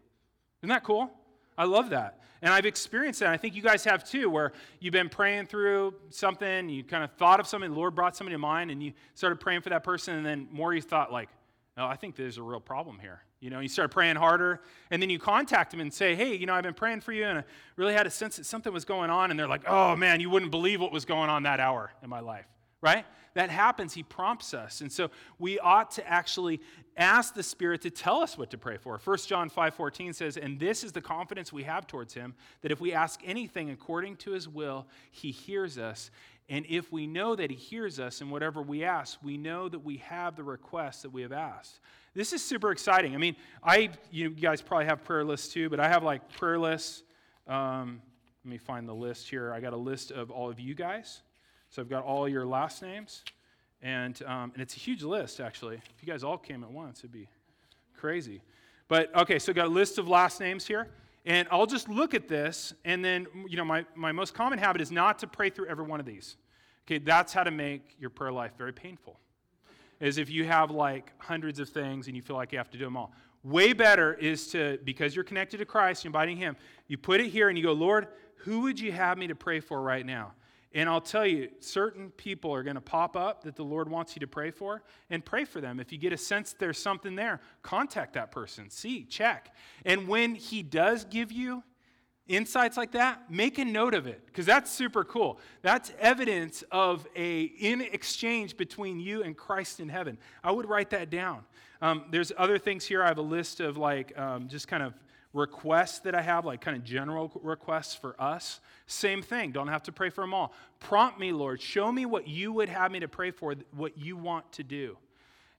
Isn't that cool? I love that. And I've experienced that. I think you guys have too, where you've been praying through something, you kind of thought of something, the Lord brought somebody to mind, and you started praying for that person, and then more you thought, like, no, I think there's a real problem here. You know, you start praying harder, and then you contact them and say, Hey, you know, I've been praying for you, and I really had a sense that something was going on. And they're like, Oh, man, you wouldn't believe what was going on that hour in my life, right? That happens. He prompts us. And so we ought to actually ask the Spirit to tell us what to pray for. 1 John 5 14 says, And this is the confidence we have towards Him, that if we ask anything according to His will, He hears us. And if we know that He hears us in whatever we ask, we know that we have the request that we have asked. This is super exciting. I mean, I you guys probably have prayer lists too, but I have like prayer lists. Um, let me find the list here. I got a list of all of you guys. So I've got all your last names, and um, and it's a huge list actually. If you guys all came at once, it'd be crazy. But okay, so I got a list of last names here. And I'll just look at this, and then, you know, my, my most common habit is not to pray through every one of these. Okay, that's how to make your prayer life very painful is if you have like hundreds of things and you feel like you have to do them all. Way better is to, because you're connected to Christ, you're inviting Him, you put it here and you go, Lord, who would you have me to pray for right now? And I'll tell you, certain people are going to pop up that the Lord wants you to pray for, and pray for them. If you get a sense there's something there, contact that person, see, check. And when He does give you insights like that, make a note of it because that's super cool. That's evidence of a in exchange between you and Christ in heaven. I would write that down. Um, there's other things here. I have a list of like um, just kind of requests that I have, like kind of general requests for us. Same thing. Don't have to pray for them all. Prompt me, Lord. Show me what you would have me to pray for, what you want to do.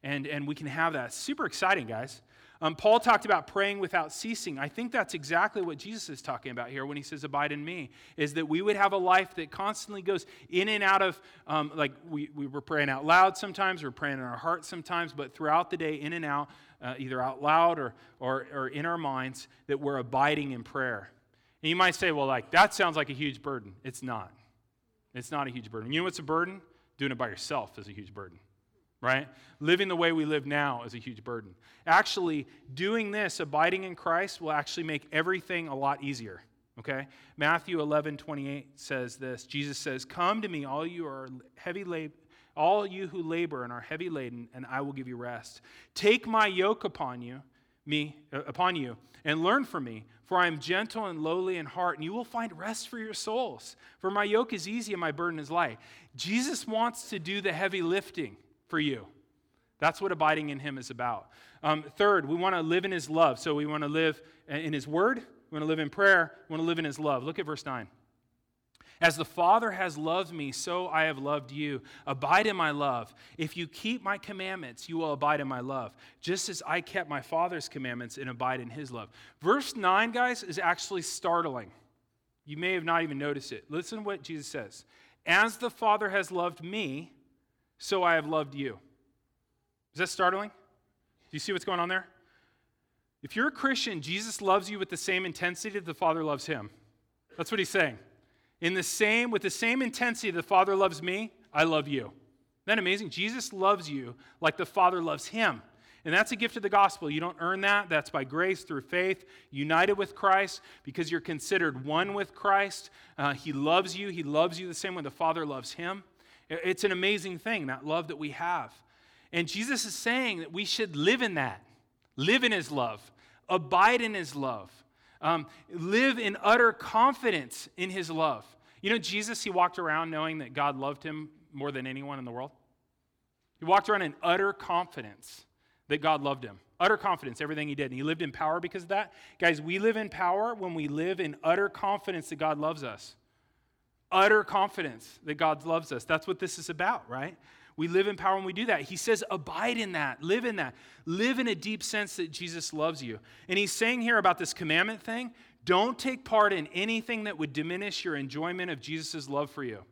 And, and we can have that. Super exciting, guys. Um, Paul talked about praying without ceasing. I think that's exactly what Jesus is talking about here when he says, Abide in me, is that we would have a life that constantly goes in and out of, um, like we, we were praying out loud sometimes, we're praying in our hearts sometimes, but throughout the day, in and out, uh, either out loud or, or, or in our minds, that we're abiding in prayer. And you might say, well, like, that sounds like a huge burden. It's not. It's not a huge burden. You know what's a burden? Doing it by yourself is a huge burden right? Living the way we live now is a huge burden. Actually, doing this, abiding in Christ, will actually make everything a lot easier. Okay? Matthew 11, 28 says this. Jesus says, Come to me, all you are heavy labor. All you who labor and are heavy laden, and I will give you rest. Take my yoke upon you, me uh, upon you, and learn from me, for I am gentle and lowly in heart, and you will find rest for your souls. For my yoke is easy and my burden is light. Jesus wants to do the heavy lifting for you. That's what abiding in Him is about. Um, third, we want to live in His love. So we want to live in His Word, we want to live in prayer, we want to live in His love. Look at verse 9. As the Father has loved me, so I have loved you. Abide in my love. If you keep my commandments, you will abide in my love, just as I kept my Father's commandments and abide in his love. Verse 9, guys, is actually startling. You may have not even noticed it. Listen to what Jesus says As the Father has loved me, so I have loved you. Is that startling? Do you see what's going on there? If you're a Christian, Jesus loves you with the same intensity that the Father loves him. That's what he's saying. In the same, with the same intensity the Father loves me, I love you. Isn't that amazing? Jesus loves you like the Father loves him. And that's a gift of the gospel. You don't earn that. That's by grace through faith, united with Christ, because you're considered one with Christ. Uh, he loves you. He loves you the same way the Father loves him. It's an amazing thing, that love that we have. And Jesus is saying that we should live in that. live in his love, abide in his love, um, live in utter confidence in his love. You know, Jesus, he walked around knowing that God loved him more than anyone in the world. He walked around in utter confidence that God loved him. Utter confidence, everything he did. And he lived in power because of that. Guys, we live in power when we live in utter confidence that God loves us. Utter confidence that God loves us. That's what this is about, right? We live in power when we do that. He says, abide in that, live in that, live in a deep sense that Jesus loves you. And he's saying here about this commandment thing don't take part in anything that would diminish your enjoyment of Jesus' love for you.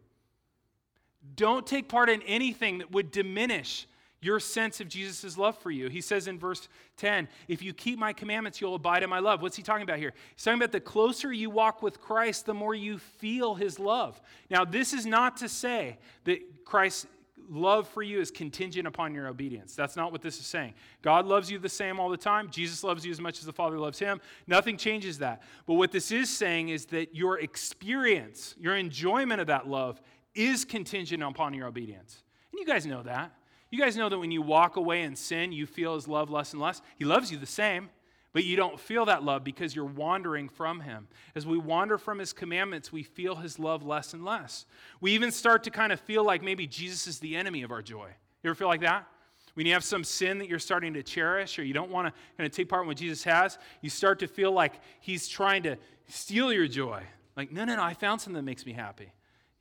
Don't take part in anything that would diminish your sense of Jesus' love for you. He says in verse 10, If you keep my commandments, you'll abide in my love. What's he talking about here? He's talking about the closer you walk with Christ, the more you feel his love. Now, this is not to say that Christ's love for you is contingent upon your obedience. That's not what this is saying. God loves you the same all the time. Jesus loves you as much as the Father loves him. Nothing changes that. But what this is saying is that your experience, your enjoyment of that love, is contingent upon your obedience. And you guys know that. You guys know that when you walk away in sin, you feel his love less and less. He loves you the same, but you don't feel that love because you're wandering from him. As we wander from his commandments, we feel his love less and less. We even start to kind of feel like maybe Jesus is the enemy of our joy. You ever feel like that? When you have some sin that you're starting to cherish or you don't want to kind of take part in what Jesus has, you start to feel like he's trying to steal your joy. Like, no, no, no, I found something that makes me happy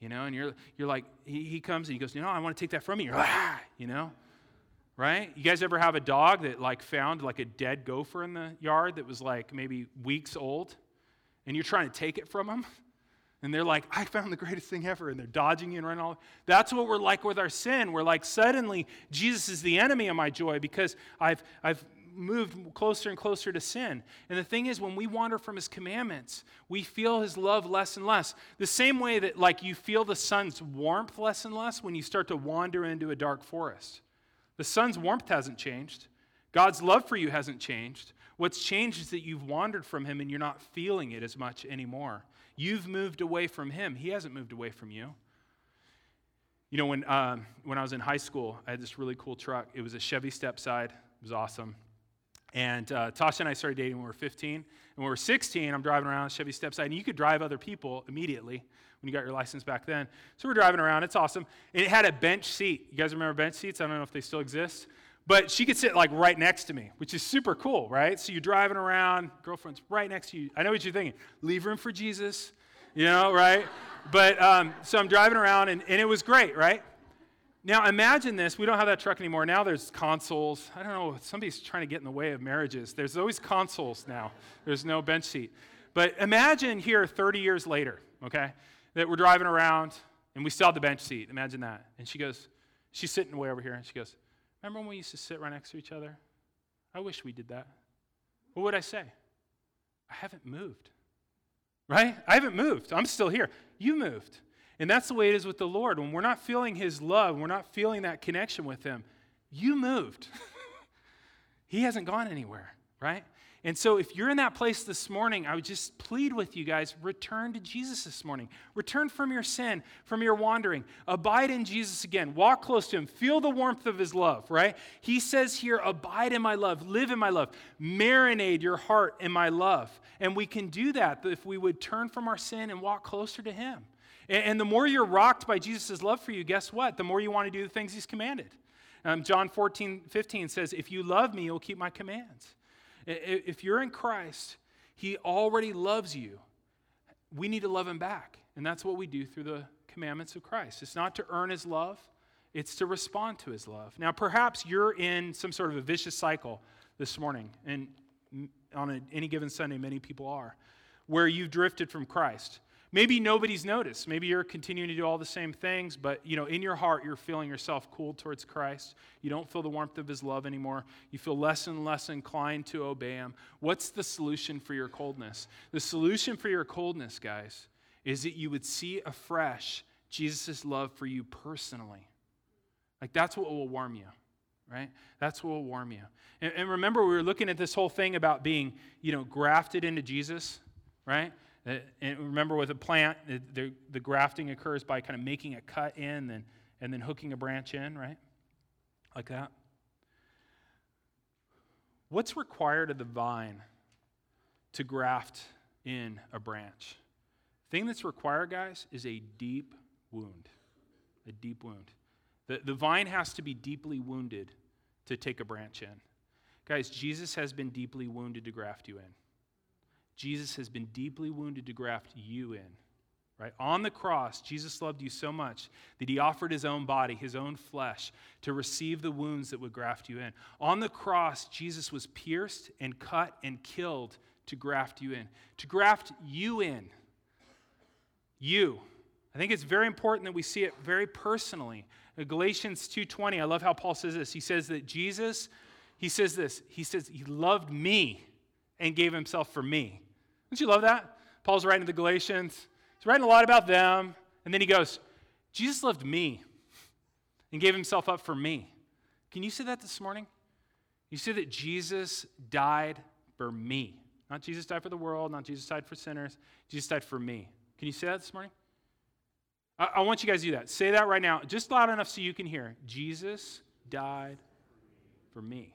you know, and you're, you're like, he, he comes and he goes, you know, I want to take that from you. You're like, ah, you know, right? You guys ever have a dog that like found like a dead gopher in the yard that was like maybe weeks old and you're trying to take it from them? And they're like, I found the greatest thing ever. And they're dodging you and running all. That's what we're like with our sin. We're like, suddenly, Jesus is the enemy of my joy because I've, I've moved closer and closer to sin. And the thing is, when we wander from his commandments, we feel his love less and less. The same way that, like, you feel the sun's warmth less and less when you start to wander into a dark forest. The sun's warmth hasn't changed, God's love for you hasn't changed. What's changed is that you've wandered from him and you're not feeling it as much anymore. You've moved away from him, he hasn't moved away from you. You know, when, um, when I was in high school, I had this really cool truck. It was a Chevy Stepside. It was awesome. And uh, Tasha and I started dating when we were 15. And when we were 16, I'm driving around Chevy Stepside, and you could drive other people immediately when you got your license back then. So we're driving around. It's awesome. And it had a bench seat. You guys remember bench seats? I don't know if they still exist. But she could sit like right next to me, which is super cool, right? So you're driving around, girlfriend's right next to you. I know what you're thinking. Leave room for Jesus, you know, right? [LAUGHS] but um, so I'm driving around, and, and it was great, right? Now imagine this. We don't have that truck anymore. Now there's consoles. I don't know. Somebody's trying to get in the way of marriages. There's always consoles now. There's no bench seat. But imagine here 30 years later, okay, that we're driving around and we still have the bench seat. Imagine that. And she goes, she's sitting way over here, and she goes, Remember when we used to sit right next to each other? I wish we did that. What would I say? I haven't moved. Right? I haven't moved. I'm still here. You moved. And that's the way it is with the Lord. When we're not feeling His love, we're not feeling that connection with Him, you moved. [LAUGHS] he hasn't gone anywhere, right? And so, if you're in that place this morning, I would just plead with you guys return to Jesus this morning. Return from your sin, from your wandering. Abide in Jesus again. Walk close to Him. Feel the warmth of His love, right? He says here, Abide in my love, live in my love, marinate your heart in my love. And we can do that if we would turn from our sin and walk closer to Him. And the more you're rocked by Jesus' love for you, guess what? The more you want to do the things He's commanded. Um, John 14, 15 says, If you love me, you'll keep my commands. If you're in Christ, He already loves you. We need to love Him back. And that's what we do through the commandments of Christ. It's not to earn His love, it's to respond to His love. Now, perhaps you're in some sort of a vicious cycle this morning, and on a, any given Sunday, many people are, where you've drifted from Christ. Maybe nobody's noticed. Maybe you're continuing to do all the same things, but you know, in your heart you're feeling yourself cooled towards Christ. You don't feel the warmth of his love anymore. You feel less and less inclined to obey him. What's the solution for your coldness? The solution for your coldness, guys, is that you would see afresh Jesus' love for you personally. Like that's what will warm you right? That's what will warm you. And, and, remember, we were looking at this whole thing about being, you know, grafted into Jesus, right? Uh, and remember, with a plant, the, the grafting occurs by kind of making a cut in and, and then hooking a branch in, right? Like that. what's required of the vine to graft in a branch? thing that's required, guys, is a deep wound. A deep wound. The, the vine has to be deeply wounded to take a branch in. Guys, Jesus has been deeply wounded to graft you in. Jesus has been deeply wounded to graft you in. Right? On the cross, Jesus loved you so much that he offered his own body, his own flesh, to receive the wounds that would graft you in. On the cross, Jesus was pierced and cut and killed to graft you in, to graft you in. You. I think it's very important that we see it very personally. In Galatians 2:20, I love how Paul says this. He says that Jesus, he says this. He says he loved me and gave himself for me. Don't you love that? Paul's writing to the Galatians. He's writing a lot about them, and then he goes, Jesus loved me and gave himself up for me. Can you say that this morning? You say that Jesus died for me. Not Jesus died for the world, not Jesus died for sinners. Jesus died for me. Can you say that this morning? I, I want you guys to do that. Say that right now, just loud enough so you can hear. Jesus died for me.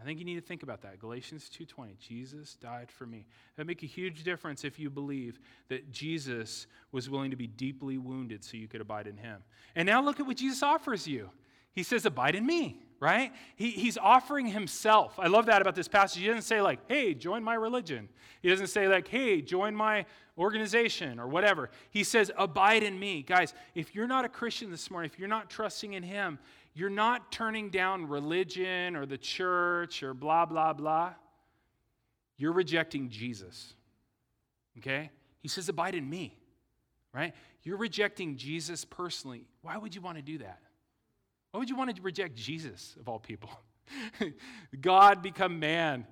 I think you need to think about that. Galatians 2:20. Jesus died for me. That make a huge difference if you believe that Jesus was willing to be deeply wounded so you could abide in him. And now look at what Jesus offers you. He says, Abide in me, right? He, he's offering himself. I love that about this passage. He doesn't say, like, hey, join my religion. He doesn't say, like, hey, join my organization or whatever. He says, Abide in me. Guys, if you're not a Christian this morning, if you're not trusting in Him, you're not turning down religion or the church or blah, blah, blah. You're rejecting Jesus. Okay? He says, Abide in me, right? You're rejecting Jesus personally. Why would you want to do that? Why would you want to reject Jesus, of all people? [LAUGHS] God become man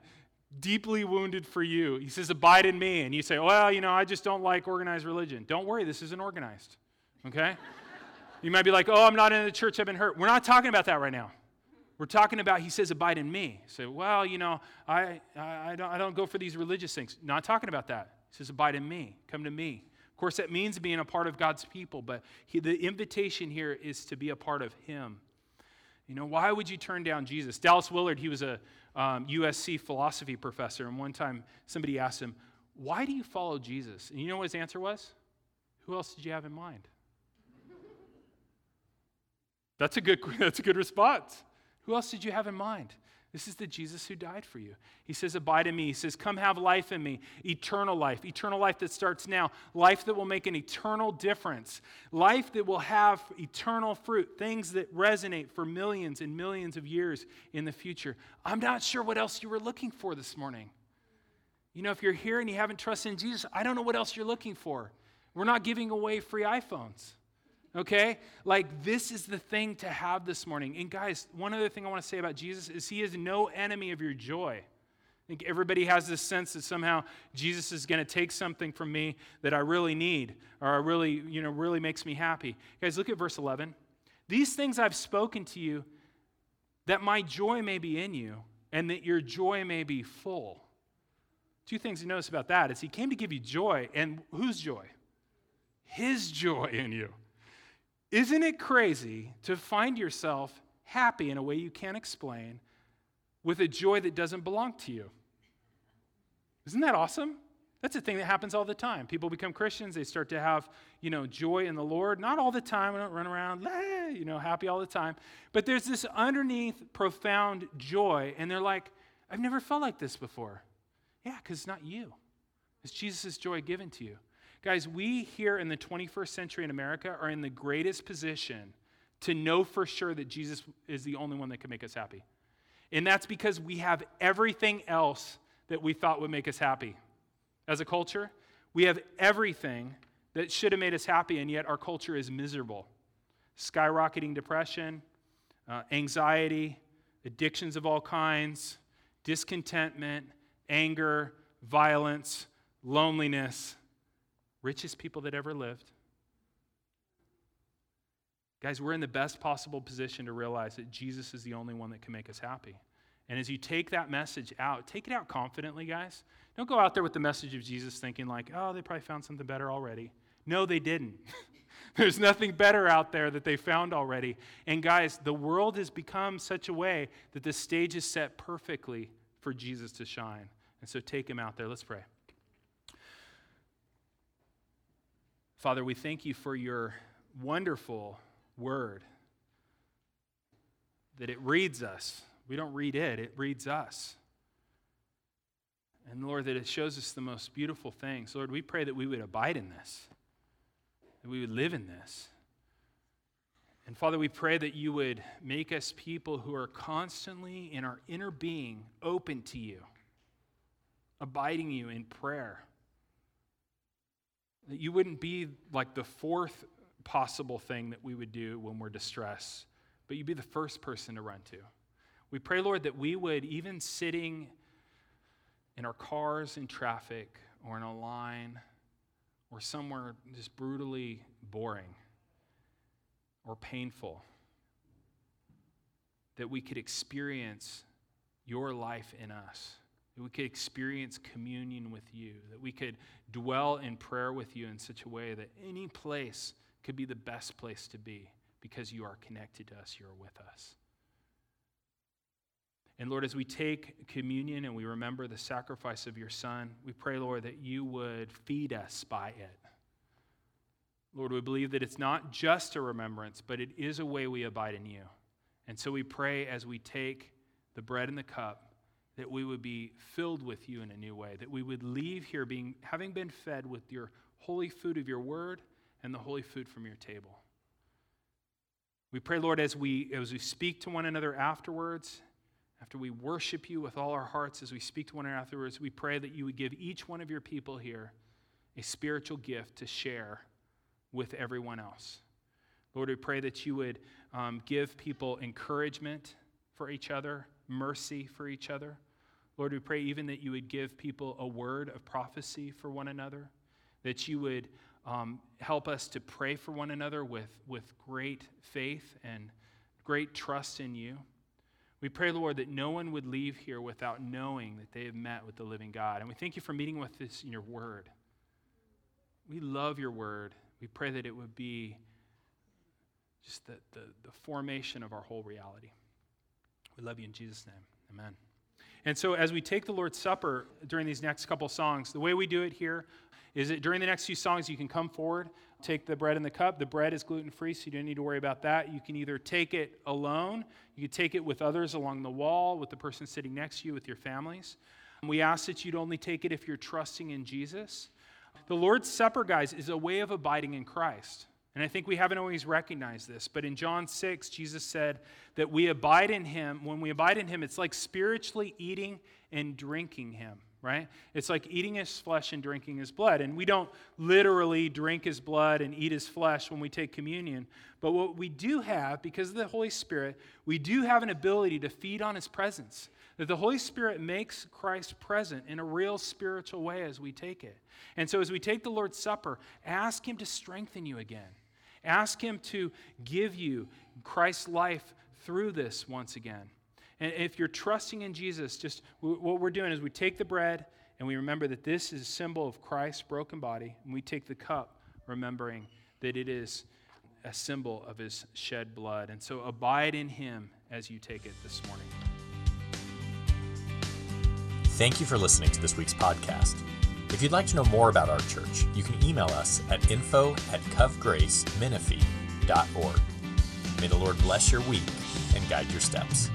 deeply wounded for you. He says, Abide in me. And you say, Well, you know, I just don't like organized religion. Don't worry, this isn't organized. Okay? You might be like, Oh, I'm not in the church, I've been hurt. We're not talking about that right now. We're talking about, he says, abide in me. Say, well, you know, I, I, I, don't, I don't go for these religious things. Not talking about that. He says, abide in me. Come to me. Of course, that means being a part of God's people, but he, the invitation here is to be a part of him. You know, why would you turn down Jesus? Dallas Willard, he was a, um, USC philosophy professor, and one time somebody asked him, Why do you follow Jesus? And you know what his answer was? Who else did you have in mind? That's a good, [LAUGHS] that's a good response. Who else did you have in mind? This is the Jesus who died for you. He says, Abide in me. He says, Come have life in me, eternal life, eternal life that starts now, life that will make an eternal difference, life that will have eternal fruit, things that resonate for millions and millions of years in the future. I'm not sure what else you were looking for this morning. You know, if you're here and you haven't trusted in Jesus, I don't know what else you're looking for. We're not giving away free iPhones okay? Like, this is the thing to have this morning. And, guys, one other thing I want to say about Jesus is he is no enemy of your joy. I think everybody has this sense that somehow Jesus is going to take something from me that I really need or I really, you know, really makes me happy. Guys, look at verse 11. These things I've spoken to you that my joy may be in you and that your joy may be full. Two things to notice about that is he came to give you joy, and whose joy? His joy in you. Isn't it crazy to find yourself happy in a way you can't explain with a joy that doesn't belong to you? Isn't that awesome? That's a thing that happens all the time. People become Christians, they start to have, you know, joy in the Lord. Not all the time, I don't run around, you know, happy all the time. But there's this underneath profound joy, and they're like, I've never felt like this before. Yeah, because it's not you. It's Jesus' joy given to you. Guys, we here in the 21st century in America are in the greatest position to know for sure that Jesus is the only one that can make us happy. And that's because we have everything else that we thought would make us happy. As a culture, we have everything that should have made us happy, and yet our culture is miserable. Skyrocketing depression, uh, anxiety, addictions of all kinds, discontentment, anger, violence, loneliness, richest people that ever lived. Guys, we're in the best possible position to realize that Jesus is the only one that can make us happy. And as you take that message out, take it out confidently, guys. Don't go out there with the message of Jesus thinking, like, oh, they probably found something better already. No, they didn't. [LAUGHS] There's nothing better out there that they found already. And guys, the world has become such a way that the stage is set perfectly for Jesus to shine. And so take him out there. Let's pray. Father, we thank you for your wonderful word that it reads us. We don't read it, it reads us. And Lord, that it shows us the most beautiful things. Lord, we pray that we would abide in this, that we would live in this. And Father, we pray that you would make us people who are constantly in our inner being open to you, abiding you in prayer. That you wouldn't be like the fourth possible thing that we would do when we're distressed, but you'd be the first person to run to. We pray, Lord, that we would, even sitting in our cars in traffic or in a line or somewhere just brutally boring or painful, that we could experience your life in us, that we could experience communion with you, that we could dwell in prayer with you in such a way that any place could be the best place to be because you are connected to us, you are with us. And Lord, as we take communion and we remember the sacrifice of your Son, we pray, Lord, that you would feed us by it. Lord, we believe that it's not just a remembrance, but it is a way we abide in you. And so we pray as we take the bread and the cup that we would be filled with you in a new way, that we would leave here being, having been fed with your holy food of your word and the holy food from your table. We pray, Lord, as we, as we speak to one another afterwards, after we worship you with all our hearts, as we speak to one another afterwards, we pray that you would give each one of your people here a spiritual gift to share with everyone else. Lord, we pray that you would um, give people encouragement for each other, mercy for each other. Lord, we pray even that you would give people a word of prophecy for one another, that you would um, help us to pray for one another with, with great faith and great trust in you. We pray, Lord, that no one would leave here without knowing that they have met with the living God. And we thank you for meeting with us in your word. We love your word. We pray that it would be just the, the, the formation of our whole reality. We love you in Jesus' name. Amen. And so, as we take the Lord's Supper during these next couple songs, the way we do it here is that during the next few songs, you can come forward, take the bread and the cup. The bread is gluten free, so you don't need to worry about that. You can either take it alone, you can take it with others along the wall, with the person sitting next to you, with your families. We ask that you'd only take it if you're trusting in Jesus. The Lord's Supper, guys, is a way of abiding in Christ. And I think we haven't always recognized this, but in John 6, Jesus said that we abide in him. When we abide in him, it's like spiritually eating and drinking him, right? It's like eating his flesh and drinking his blood. And we don't literally drink his blood and eat his flesh when we take communion. But what we do have, because of the Holy Spirit, we do have an ability to feed on his presence. That the Holy Spirit makes Christ present in a real spiritual way as we take it. And so, as we take the Lord's Supper, ask Him to strengthen you again. Ask Him to give you Christ's life through this once again. And if you're trusting in Jesus, just what we're doing is we take the bread and we remember that this is a symbol of Christ's broken body, and we take the cup, remembering that it is a symbol of His shed blood. And so, abide in Him as you take it this morning. Thank you for listening to this week's podcast. If you'd like to know more about our church, you can email us at info at covgracemenifee.org. May the Lord bless your week and guide your steps.